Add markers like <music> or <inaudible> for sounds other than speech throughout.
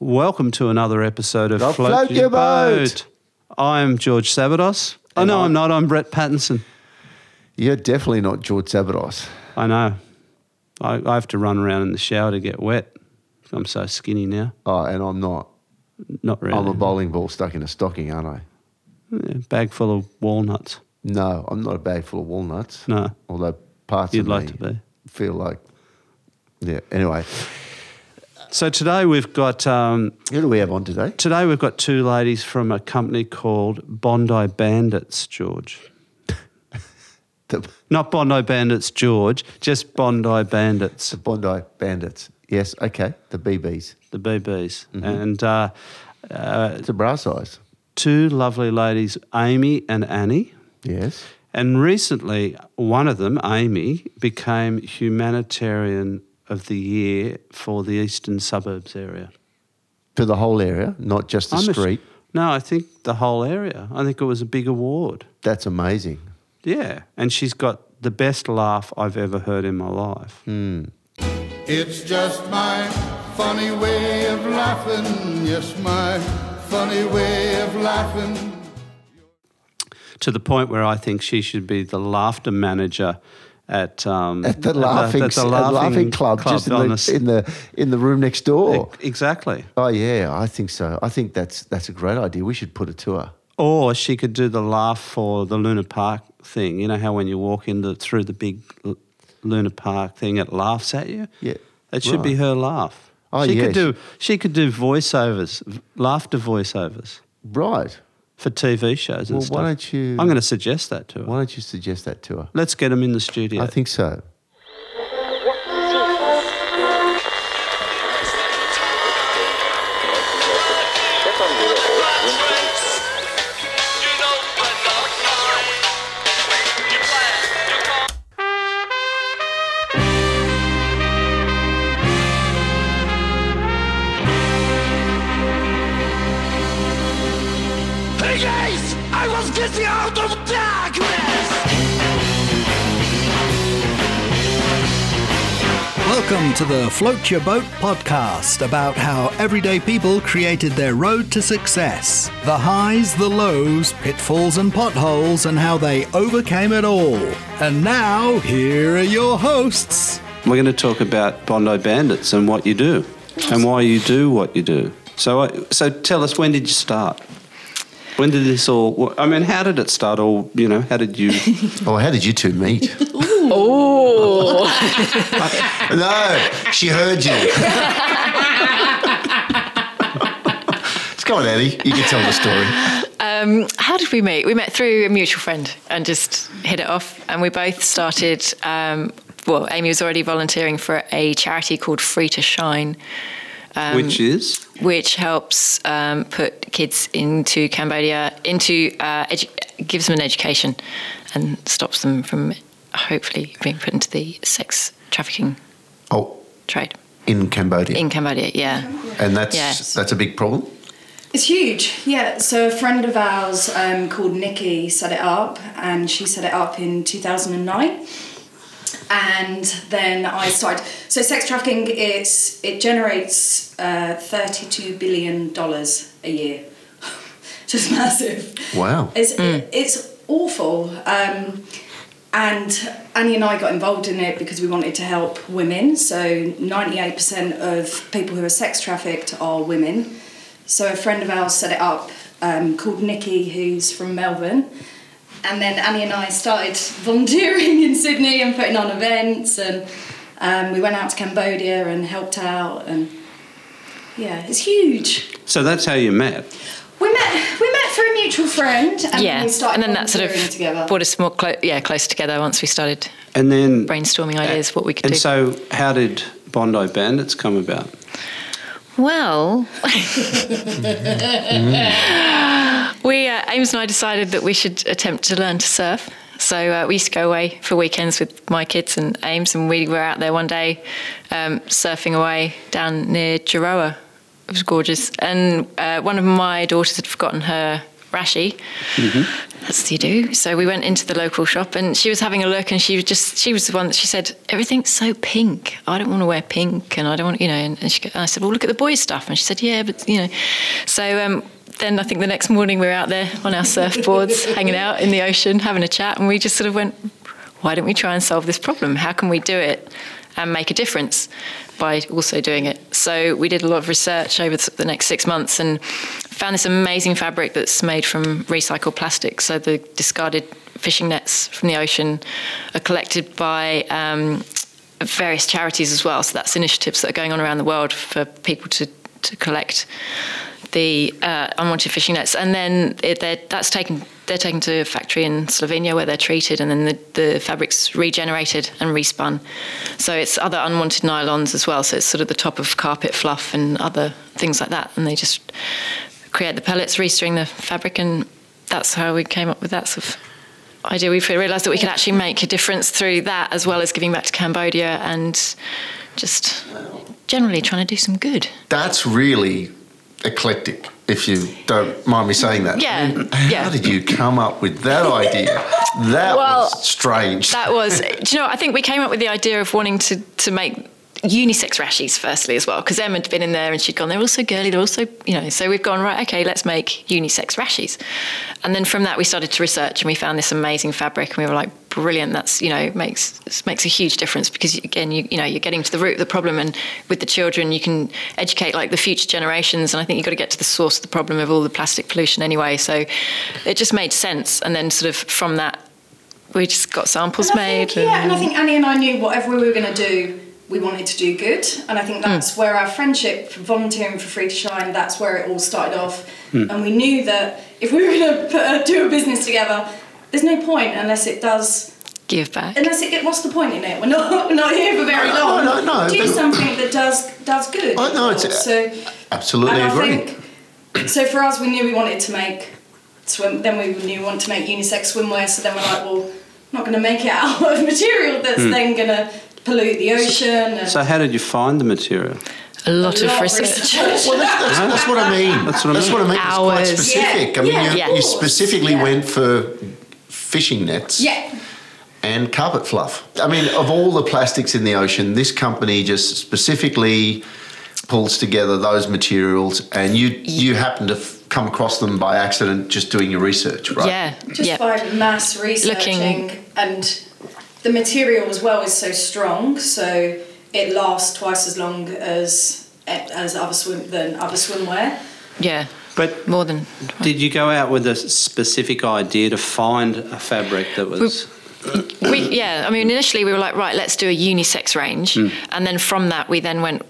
Welcome to another episode of The Float Your Boat. I'm George Sabados. Oh, no, I'm- I'm not. I'm Brett Pattinson. You're definitely not George Sabados. I know. I, I have to run around in the shower to get wet. I'm so skinny now. Oh, and I'm not. Not really. I'm a bowling ball stuck in a stocking, aren't I? Yeah, bag full of walnuts. No, I'm not a bag full of walnuts. No. Although parts You'd of like me to be. feel like. Yeah. Anyway, So today we've got um, who do we have on today? today we've got two ladies from a company called Bondi Bandits, George. <laughs> The, Not Bondi Bandits, George. Just Bondi Bandits. the Bondi Bandits. Yes. Okay. The BBs. the BBs, Mm-hmm. and uh, uh, It's a bra size. two lovely ladies, Amy and Annie. Yes. And recently, one of them, Amy, became humanitarian of the year for the eastern suburbs area. For the whole area, not just the I'm a- street. no, I think the whole area. I think it was a big award. That's amazing. Yeah, and she's got the best laugh I've ever heard in my life. Hmm. It's just my funny way of laughing. Yes, my funny way of laughing. To the point where I think she should be the laughter manager at um, At the laughing, at the at laughing club, just in the, the- in the in the room next door. Exactly. Oh yeah, I think so. I think that's that's a great idea. We should put a tour. Or she could do the laugh for the Luna Park thing. You know how when you walk in the, through the big L- Luna Park thing, it laughs at you. Yeah, It should be her laugh. Oh, she yes. could do. She could do voiceovers, v- laughter voiceovers Right. For TV shows and Well, stuff. why don't you- I'm going to suggest that to her. Why don't you suggest that to her? Let's get them in the studio. I think so. Welcome to the Float Your Boat podcast about how everyday people created their road to success. The highs, the lows, pitfalls, and potholes, and how they overcame it all. And now, here are your hosts. We're going to talk about Bondi Bandits and what you do, and why you do what you do. So, I- so tell us, when did you start? When did this all? I mean, how did it start? All you know, how did you? <laughs> Oh, how did you two meet? <laughs> Oh, <laughs> no, she heard you. Come on, Eddie. You can tell the story. um, how did we meet? We met through a mutual friend and just hit it off. And we both started. Um, well, Amy was already volunteering for a charity called Free to Shine, Um, which is which helps um, put kids into Cambodia into uh, edu- gives them an education and stops them from hopefully being put into the sex trafficking Oh, trade in Cambodia. in Cambodia. Yeah. and that's Yes. that's a big problem. It's huge, yeah. So a friend of ours um, called Nikki set it up, and she set it up in 2009. And then I started. So sex trafficking, it's it generates uh, 32 billion dollars a year, <laughs> just massive. Wow. It's it's awful. Um, and Annie and I got involved in it because we wanted to help women. So 98% of people who are sex trafficked are women. So a friend of ours set it up um, called Nikki, who's from Melbourne. And then Annie and I started <laughs> volunteering in Sydney and putting on events. And um, we went out to Cambodia and helped out. And yeah, it's huge. so. That's how you met. We met we met through a mutual friend, and yeah, then we started and then that sort of together. brought us more clo- yeah closer together once we started And then brainstorming ideas what we could And do. so, how did Bondi Bandits come about? well, <laughs> we uh, Ames and I decided that we should attempt to learn to surf. So uh, we used to go away for weekends with my kids and Ames, and we were out there one day um, surfing away down near Jiroa. It was gorgeous, and uh, one of my daughters had forgotten her rashi. That's what you do. So we went into the local shop, and she was having a look, and she was just she was the one that she said everything's so pink. I don't want to wear pink, and I don't want you know. And, and she, and I said, well, look at the boys' stuff, and she said, yeah, but you know. So um, then I think the next morning we were out there on our surfboards, <laughs> hanging out in the ocean, having a chat, and we just sort of went, why don't we try and solve this problem? How can we do it and make a difference by also doing it? So we did a lot of research over the next six months and found this amazing fabric that's made from recycled plastic. So the discarded fishing nets from the ocean are collected by um, various charities as well. So that's initiatives that are going on around the world for people to, to collect the uh, unwanted fishing nets, and then it, that's taken. They're taken to a factory in Slovenia where they're treated, and then the, the fabric's regenerated and respun. So it's other unwanted nylons as well. So it's sort of the top of carpet fluff and other things like that, and they just create the pellets, restring the fabric, and that's how we came up with that sort of idea. We realised that we could actually make a difference through that, as well as giving back to Cambodia and just generally trying to do some good. That's really eclectic, if you don't mind me saying that. Yeah, I mean, how yeah. did you come up with that idea? That Well, was strange. That was, do you know, I think we came up with the idea of wanting to, to make unisex rashies firstly as well because Emma had been in there and she'd gone they're also girly they're also you know so we've gone right okay let's make unisex rashies and then from that we started to research and we found this amazing fabric and we were like brilliant. That's you know makes makes a huge difference because again you, you know you're getting to the root of the problem and with the children you can educate like the future generations and I think you've got to get to the source of the problem of all the plastic pollution anyway. So it just made sense. And then sort of from that we just got samples And made think- yeah, and I think Annie and I knew whatever we were going to do, we wanted to do good. And I think mm. that's where our friendship, for volunteering for Free to Shine, that's where it all started off. Mm. And we knew that if we were going to do a business together, there's no point unless it does. give back Unless it, what's the point in it? We're not, <laughs> we're not here for very No, long. no, no, Do something that does does good. Oh, I know, it's- so. Absolutely and I agree. think so. For us, we knew we wanted to make swim. Then we knew we wanted to make unisex swimwear. So then we're like, well, I'm not going to make it out <laughs> of material that's hmm. then going to pollute the ocean. And So how did you find the material? a lot a of lot research. Well, that's, <laughs> that's, that's what I mean. That's what I mean. It's quite Hours. specific. I mean, Yeah, you, yeah. you of course. specifically Yeah. went for fishing nets Yeah, and carpet fluff. I mean, of all the plastics in the ocean, this company just specifically pulls together those materials, and you you happen to f- come across them by accident just doing your research, right? Yeah, just yeah. by mass researching and the material as well is so strong, so it lasts twice as long as as other swim than other swimwear. yeah. But More than did you go out with a specific idea to find a fabric that was? we, yeah. I mean, initially we were like, right, let's do a unisex range, and then from that we then went.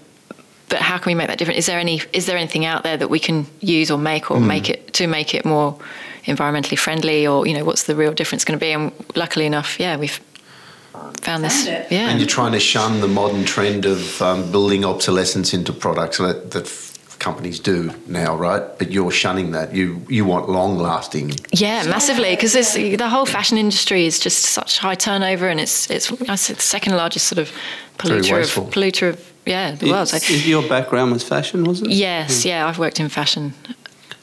But how can we make that different? Is there any? Is there anything out there that we can use or make or make it to make it more environmentally friendly, or you know, what's the real difference going to be? And luckily enough, yeah, we've found this. Found. Yeah, And you're trying to shun the modern trend of um, building obsolescence into products that, that f- companies do now, right? But you're shunning that. You you want long lasting. Yeah, massively, because the whole fashion industry is just such high turnover, and it's it's I said the second largest sort of polluter of polluter of yeah the world. So, your background was fashion, wasn't it? yes, yeah, I've worked in fashion.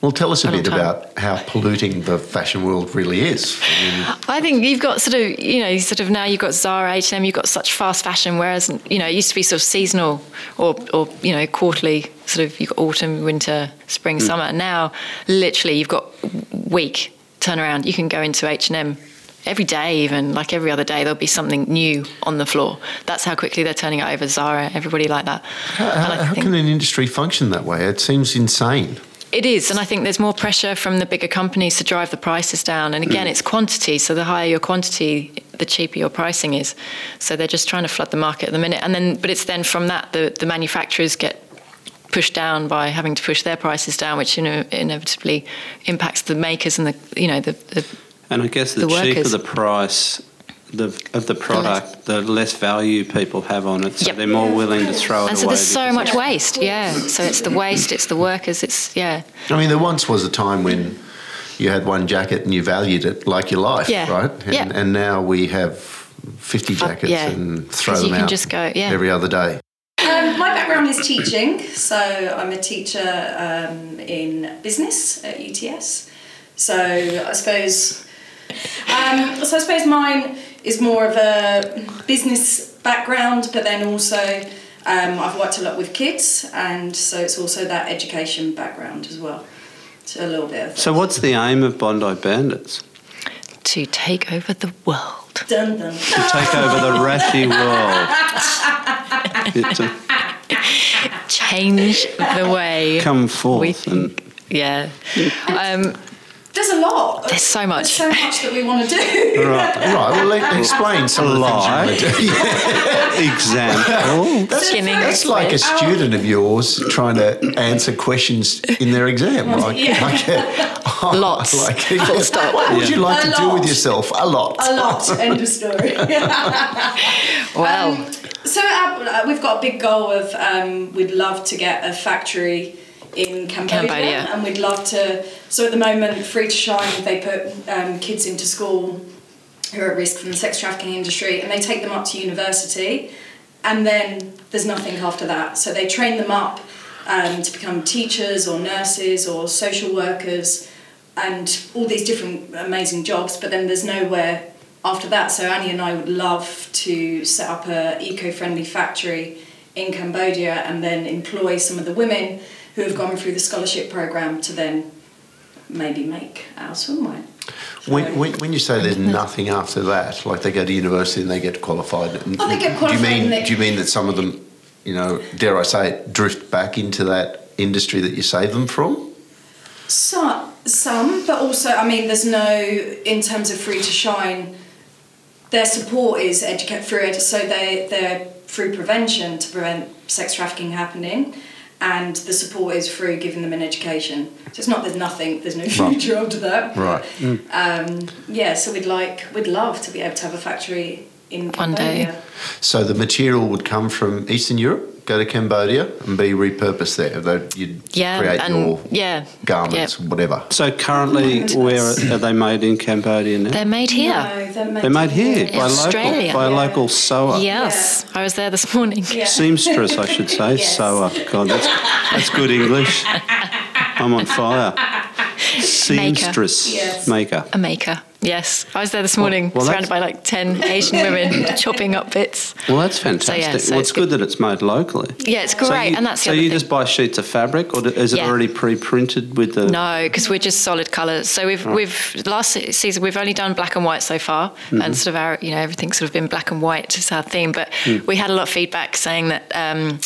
Well, tell us a bit time. about how polluting the fashion world really is. I mean, I think you've got sort of you know sort of now you've got Zara, H and M, you've got such fast fashion, whereas you know it used to be sort of seasonal or or you know quarterly sort of you've got autumn, winter, spring, hmm. summer. Now literally you've got week turnaround. You can go into H and M every day, even like every other day, there'll be something new on the floor. That's how quickly they're turning it over. Zara, everybody like that. how, I how think- can an industry function that way? It seems insane. It is, and I think there's more pressure from the bigger companies to drive the prices down. And again, mm. it's quantity. So the higher your quantity, the cheaper your pricing is. So they're just trying to flood the market at the minute. And then, but it's then from that the the manufacturers get pushed down by having to push their prices down, which you know inevitably impacts the makers and the you know the, the And I guess the, The cheaper workers. the price the, of the product, the less value people have on it. So Yep. they're more willing to throw it and so there's so much waste. Yeah. So it's the waste, it's the workers, it's yeah. I mean, there once was a time when you had one jacket and you valued it like your life, Yeah. right? And, Yeah. and now we have 50 Fuck, jackets yeah. and throw 'Cause you them can out just go- yeah. every other day. Um, my background is teaching, so I'm a teacher um, in business at UTS. So I suppose, um, so I suppose mine is more of a business background, but then also um, I've worked a lot with kids, and so it's also that education background as well. So a little bit of So, what's the aim of Bondi Bandits? To take over the world. dun dun. To take over the Rashi world. <laughs> It's a- Change the way. come we forth think. Yeah. Um, There's a lot. There's so much. There's so much that we want to do. right. Right, well, let, explain <laughs> some of the Lie. things you want to do. Yeah. <laughs> Example. That's, Skinning that's like a express. student of yours trying to answer questions in their exam. Like, Yeah. like, uh, <laughs> Lots. Like, Full stop. What would you like A to do with yourself? A lot. A lot. End of story. well, Um, so uh, we've got a big goal of um, we'd love to get a factory in Cambodia, Cambodia. and we'd love to. So at the moment, Free to Shine, they put um, kids into school who are at risk from the sex trafficking industry, and they take them up to university, and then there's nothing after that. So they train them up um, to become teachers or nurses or social workers, and all these different amazing jobs. But then there's nowhere after that. So Annie and I would love to set up a eco-friendly factory in Cambodia and then employ some of the women who have gone through the scholarship program to then maybe make our swimwear. When, when, when you say there's nothing after that, like they go to university and they get qualified, and- Oh, they get qualified Do you mean they- do you mean that some of them, you know, dare I say it, drift back into that industry that you save them from? Some, some, but also, I mean, there's no, in terms of Free to Shine, their support is educate through it, so they, they're through prevention to prevent sex trafficking happening, and the support is through giving them an education. So it's not there's nothing, there's no future <laughs> after that. Right. Um, yeah, so we'd like, we'd love to be able to have a factory in One day. So the material would come from Eastern Europe, go to Cambodia, and be repurposed there. Though you'd yeah, create and your yeah, garments, yeah. whatever. So, currently, where are they made in Cambodia now? They're made here. No, they're made, They're made here by Australia. local by a Yeah. local sewer. Yes, I was there this morning. Yeah. Seamstress, I should say. Yes. Sewer. God, that's, that's good English. I'm on fire. Seamstress Yes. maker. A maker. Yes, I was there this morning, well, surrounded by like ten Asian women <laughs> chopping up bits. Well, that's fantastic. yeah, so well, it's it's good that it's made locally. Yeah, it's So great, you, and that's the so other you thing. just buy sheets of fabric, or is it Yeah. already pre-printed with the? No, because we're just solid colours. So we've we've last season we've only done black and white so far, Mm-hmm. and sort of our you know everything's sort of been black and white is our theme. But Mm. we had a lot of feedback saying that um,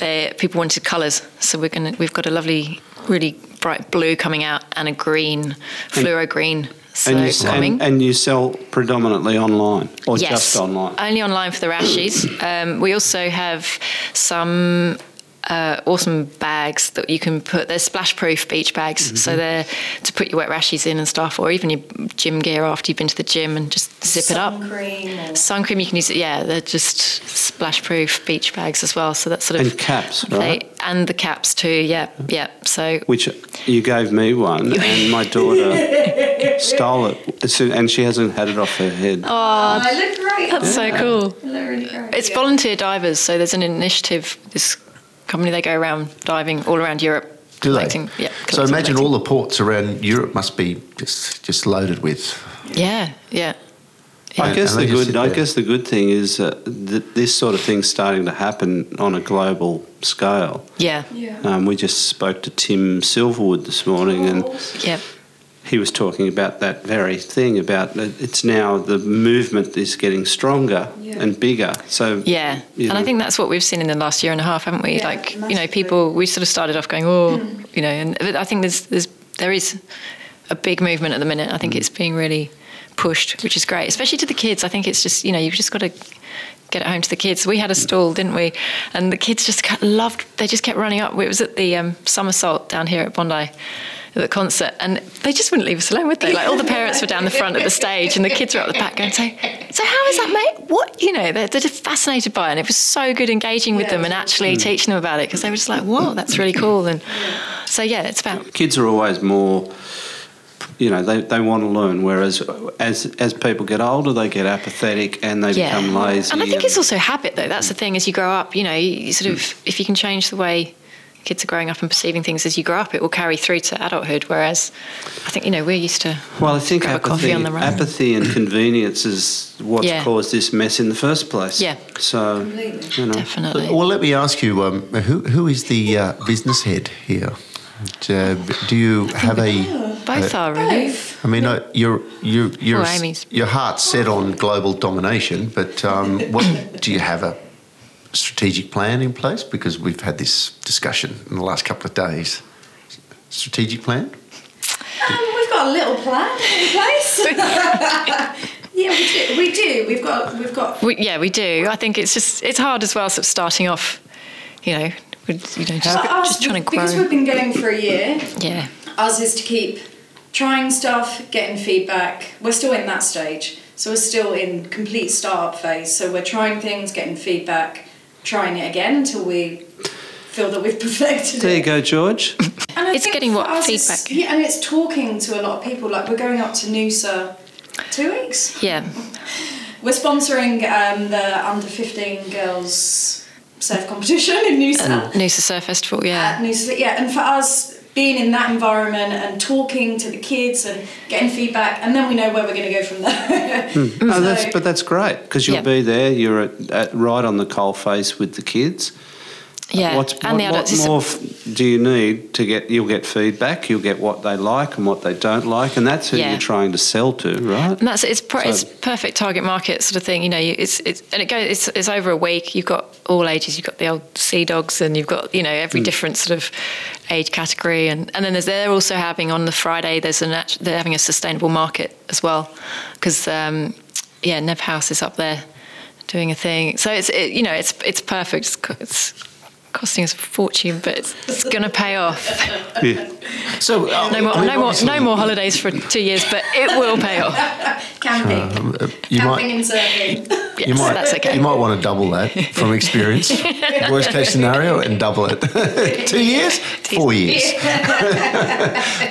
they people wanted colours, so we're gonna we've got a lovely, really bright blue coming out and a green, fluoro green. So and, you, coming. and, and you sell predominantly online or yes, just online? Only online for the rashies. um, we also have some uh, awesome bags that you can put. They're splash-proof beach bags, Mm-hmm. so they're to put your wet rashies in and stuff, or even your gym gear after you've been to the gym and just zip it up. Sun cream or Sun cream you can use it. Yeah, they're just splash-proof beach bags as well. So that's sort of And caps, they- right? and the caps too. Yeah, yeah. So Which you gave me one, and my daughter stole it, and she hasn't had it off her head. oh, I look great. that's so cool. They look really great. It's Yeah. volunteer divers, so there's an initiative. This company they go around diving all around Europe. Do they? collecting- Yeah. So imagine collecting. all the ports around Europe must be just just loaded with. Yeah, yeah. I guess And the good. I guess the good thing is uh, that this sort of thing's starting to happen on a global scale. Yeah, Yeah. Um, we just spoke to Tim Silverwood this morning, and yeah, he was talking about that very thing about it's now the movement is getting stronger Yeah. and bigger. So yeah. you And I think that's what we've seen in the last year and a half, haven't we? Yeah, like, you know, people. We sort of started off going, oh, you know, and but I think there's there's there is a big movement at the minute. I think mm. it's being really pushed, which is great, especially to the kids. I think it's just you know you've just got to get it home to the kids. We had a mm. stall, didn't we? And the kids just loved. They just kept running up. It was at the um, Somersault down here at Bondi. At the concert, and they just wouldn't leave us alone, would they? Like all the parents were down the front of the stage, and the kids were up the back going, "So, so how is that, mate? What you know?" They're, they're just fascinated by it. And it was so good engaging with Yeah, them and actually mm. teaching them about it because they were just like, "Whoa, that's really cool." And so yeah, it's about kids are always more. You know, they, they want to learn. Whereas as as people get older, they get apathetic and they become lazy. And I think it's also habit, though. That's the thing. As you grow up, you know, you sort of if you can change the way kids are growing up and perceiving things as you grow up, it will carry through to adulthood. Whereas I think, you know, we're used to Well, I think grab a apathy, coffee on the road. apathy and convenience is what's Yeah. caused this mess in the first place. Yeah. So, Completely. you know. Definitely. Well, let me ask you, um, who who is the uh, business head here? Uh, do you have a? Both are really. Both. I mean, uh, you're you you're Well, your heart's set on global domination, but um, what do you have a strategic plan in place? Because we've had this discussion in the last couple of days. Strategic plan? Um, we've got a little plan in place. <laughs> yeah, we do. We do. We've got. We've got. We, yeah, we do. I think it's just it's hard as well, sort of starting off, you know, with, you know, just, us, just trying to grow. because we've been going for a year. Yeah, Us is to keep trying stuff, getting feedback. We're still in that stage, so we're still in complete startup phase. So we're trying things, getting feedback, trying it again until we feel that we've <laughs> perfected There it. There you go, George. And I It's getting what us it's- feedback. Yeah, and it's talking to a lot of people. Like we're going up to Noosa two weeks. yeah, We're sponsoring um, the under fifteen girls surf competition in Noosa. Noosa Surf Festival. At Yeah, Noosa, yeah, and for us being in that environment and talking to the kids and getting feedback, and then we know where we're going to go from there. No, hmm. <laughs> oh, So- that's, but that's great because you'll Yeah. be there. You're at, at, right on the coal face with the kids. yeah, What's, and the what, adults. what more f- do you need to get? You'll get feedback. You'll get what they like and what they don't like, and that's who Yeah. you're trying to sell to, right? And that's it's pro- So- it's perfect target market sort of thing. You know, it's it's and it goes it's, it's over a week. You've got all ages. You've got the old sea dogs, and you've got you know every different sort of age category. And and then there's, they're also having on the Friday. There's a nat- they're having a sustainable market as well, because um, yeah, Nev House is up there doing a thing. So it's it, you know it's it's perfect. It's, it's costing us a fortune, but it's, it's going to pay off. Yeah. So uh, No more, I mean, no more, no more holidays for two years, but it will pay off. <laughs> Camping, uh, You camping might and surfing. <laughs> Yes, you might that's okay. you might want to double that from experience. <laughs> Worst case scenario, and double it. Two years, four years.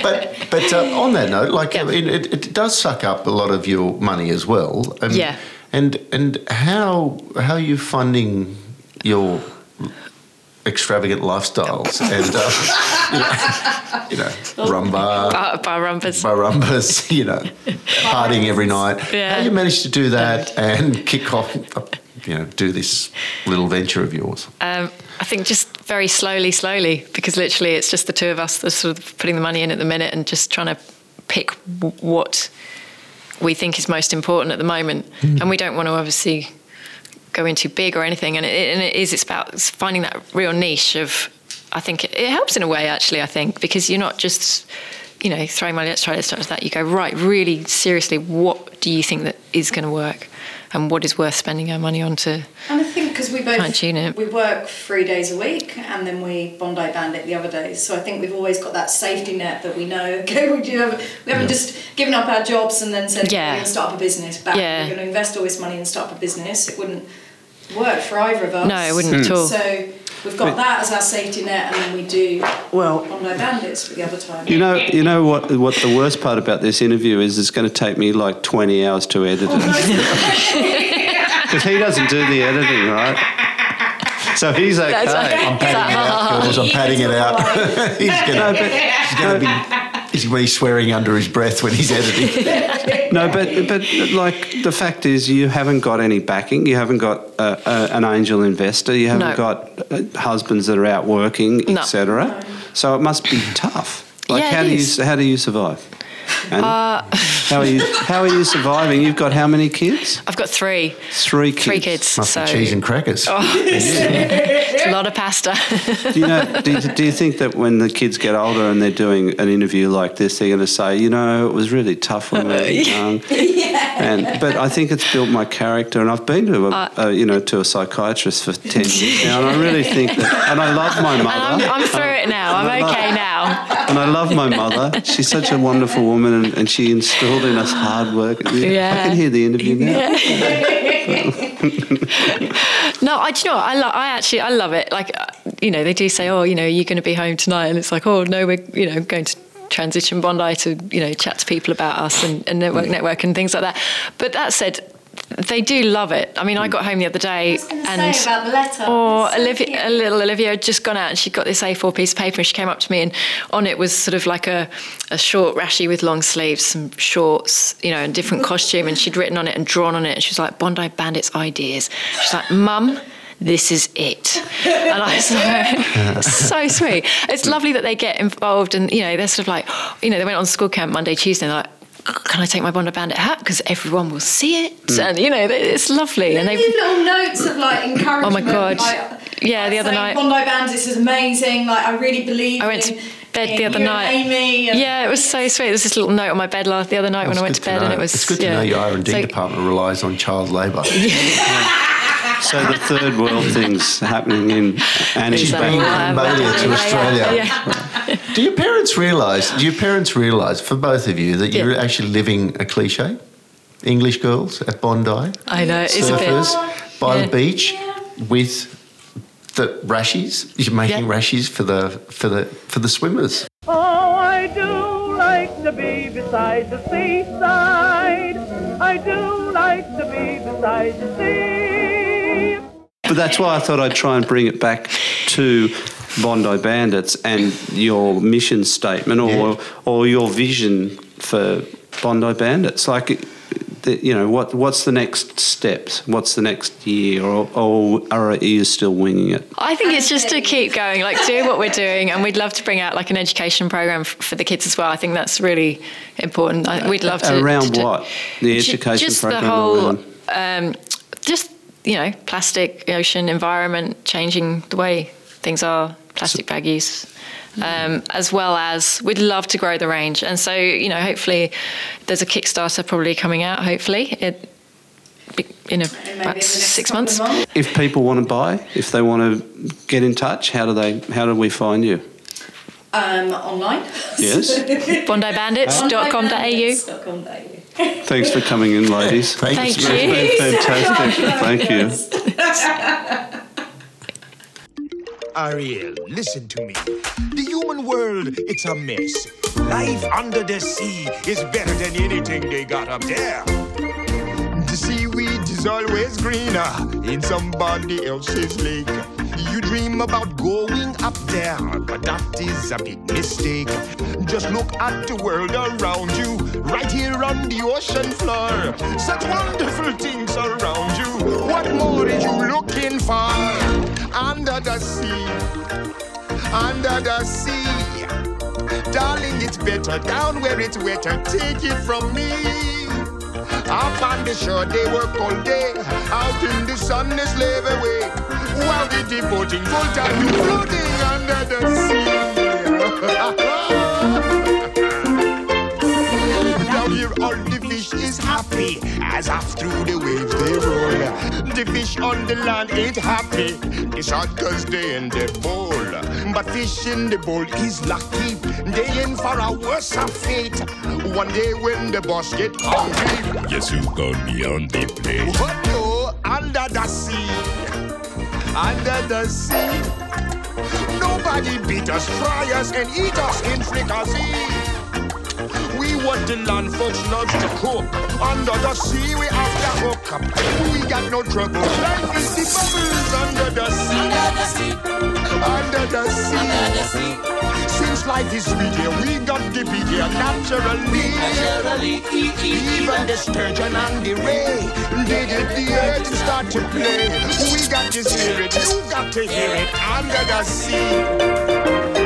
but but uh, on that note, like Yeah. I mean, it, it does suck up a lot of your money as well. Um, Yeah. And and how how are you funding your extravagant lifestyles and uh, you know, you know rumba. Bar, bar rumpers. Barumbas, you know, partying every night. Yeah. How you manage to do that and kick off, you know, do this little venture of yours? Um, I think just very slowly, slowly, because literally it's just the two of us that are sort of putting the money in at the minute and just trying to pick w- what we think is most important at the moment. And we don't want to obviously go into big or anything. And it, and it is, it's about finding that real niche of, I think it, it helps in a way, actually, I think, because you're not just, you know, throwing money, let's try this, try that. You go, right, really seriously, what do you think that is going to work? And what is worth spending our money on to And I think because we both tune it. we work three days a week, and then we Bondi Bandit the other days. So I think we've always got that safety net that we know. <laughs> Okay, we do have, we haven't just given up our jobs and then said Yeah. we're going to start up a business. Back, Yeah. we're going to invest all this money and start up a business. It wouldn't work for either of us. No, it wouldn't at hmm. all. So we've got that as our safety net, and then we do Well, Bondi Bandits for the other time. You know, you know what? What the worst part about this interview is? It's going to take me like twenty hours to edit it because <laughs> he doesn't do the editing, right? So he's okay. I'm padding it out, girls. I'm padding it out. <laughs> he's gonna, he's gonna be. He's going to be swearing under his breath when he's editing. <laughs> No, but but like the fact is, you haven't got any backing. You haven't got uh, uh, an angel investor. You haven't No. got uh, husbands that are out working, No. etc. So it must be tough. Like Yeah, how it do is. you how do you survive? And Uh, how are you how are you surviving? You've got how many kids? I've got three, Three kids. three kids. Must so be cheese and crackers. <laughs> it's a lot of pasta. Do you know? Do you, do you think that when the kids get older and they're doing an interview like this, they're going to say, you know, it was really tough when we were <laughs> young. <laughs> yeah. And but I think it's built my character, and I've been to a, Uh, a you know to a psychiatrist for ten years now, and I really think that, and I love my and I'm, mother. I'm through it now. I'm okay And I love my mother. She's such a wonderful woman, and, and she instilled in us hard work. I Yeah. can hear the interview now. No, I, do you know what? I, lo- I actually, I love it. Like, uh, you know, they do say, oh, you know, you're going to be home tonight. And it's like, oh, no, we're, you know, going to transition Bondi to, you know, chat to people about us and, and network, network and things like that. But that said, they do love it. I mean, I hmm. got home the other day and say about the letter. Oh, or so Olivia, cute. a little Olivia had just gone out and she got this A4 piece of paper and she came up to me and on it was sort of like a, a short rashi with long sleeves, some shorts, you know, and different <laughs> costume. And she'd written on it and drawn on it. And she was like, Bondi Bandits ideas. She's like, Mum, this is it. And I was like, <laughs> <laughs> so sweet. It's lovely that they get involved and, you know, they're sort of like, you know, they went on school camp Monday, Tuesday and they're like, can I take my Bondi Bandit hat? Because everyone will see it. And, you know, it's lovely. And They they little notes of like encouragement. Oh my God. Like, Yeah, the other night- Bondi Bandits is amazing. Like I really believe. I went to bed in the other night. And Amy. And Yeah, it was so sweet. There was this little note on my bed last the other night when I went to It's good bed, and it was. It's good to know your R and D So- department relies on child labour. <laughs> So the third world things happening in Annie's Is that bringing all Cambodia to Australia. yeah, yeah. Do your parents realise? Do your parents realise, for both of you, that you're Yeah. actually living a cliche? English girls at Bondi, I know it's a surfers bit. by Yeah. the beach with the rashies. You're making Yeah. rashies for the for the for the swimmers. Oh, I do like to be beside the seaside. I do like to be beside the sea. But that's why I thought I'd try and bring it back to Bondi Bandits and your mission statement or or your vision for Bondi Bandits. Like, you know, what what's the next steps? What's the next year? Or, or are you still winging it? I think it's just to keep going, like do what we're doing, and we'd love to bring out like an education program f- for the kids as well. I think that's really important. I, we'd love to Around to- to- what? The Ju- education just program the whole, um, just you know, plastic, ocean, environment, changing the way things are, plastic bag use. Um, as well as we'd love to grow the range, and so you know, hopefully, there's a Kickstarter probably coming out. Hopefully, it in a, maybe in the about six couple of months. If people want to buy, if they want to get in touch, how do they? How do we find you? Um, online. Yes. <laughs> BondiBandits.com.au. Bandits.com.au. Thanks for coming in, ladies. Thank, Thank you. you. It's been fantastic. Thank you. Ariel, listen to me. The human world, it's a mess. Life under the sea is better than anything they got up there. The seaweed is always greener in somebody else's lake. You dream about going up there, but that is a big mistake. Just look at the world around you, right here on the ocean floor. Such wonderful things around you. What more are you looking for? Under the sea, under the sea. Darling, it's better down where it's wetter. Take it from me. Up on the shore, they work all day. Out in the sun, they slave away. While the devoting full time, you floating under the sea. <laughs> Down here, all the fish is happy as off through the waves they roll. The fish on the land ain't happy. It's hot cause they in the bowl. But fish in the bowl is lucky. They in for a worse fate. One day when the boss get hungry, Guess who gonna be the plate? what no, under the sea, under the sea. Nobody beat us, fry us, and eat us in fricassee. We want the land folks love to cook. Under the sea, we have to hook up. We got no trouble. Life is the bubbles under the sea. Under the sea. Life is sweet here, we got to be here naturally. Even the sturgeon and the ray, they did the earth and start to play. We got to hear it, you got to hear it under the sea.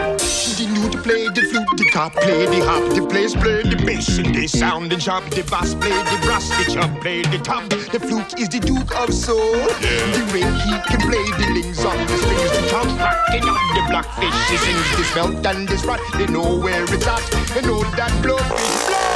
The new to play the flute, the cop play the hop, the place play the bass, and they sound and chop, the bass play the brass, the chop play the top. The flute is the duke of soul. The ray he can play the lings on the strings, the top rocking on the blackfish. Er er he sings this melt and this rot. Er they know where it's at. They know that blowfish blow.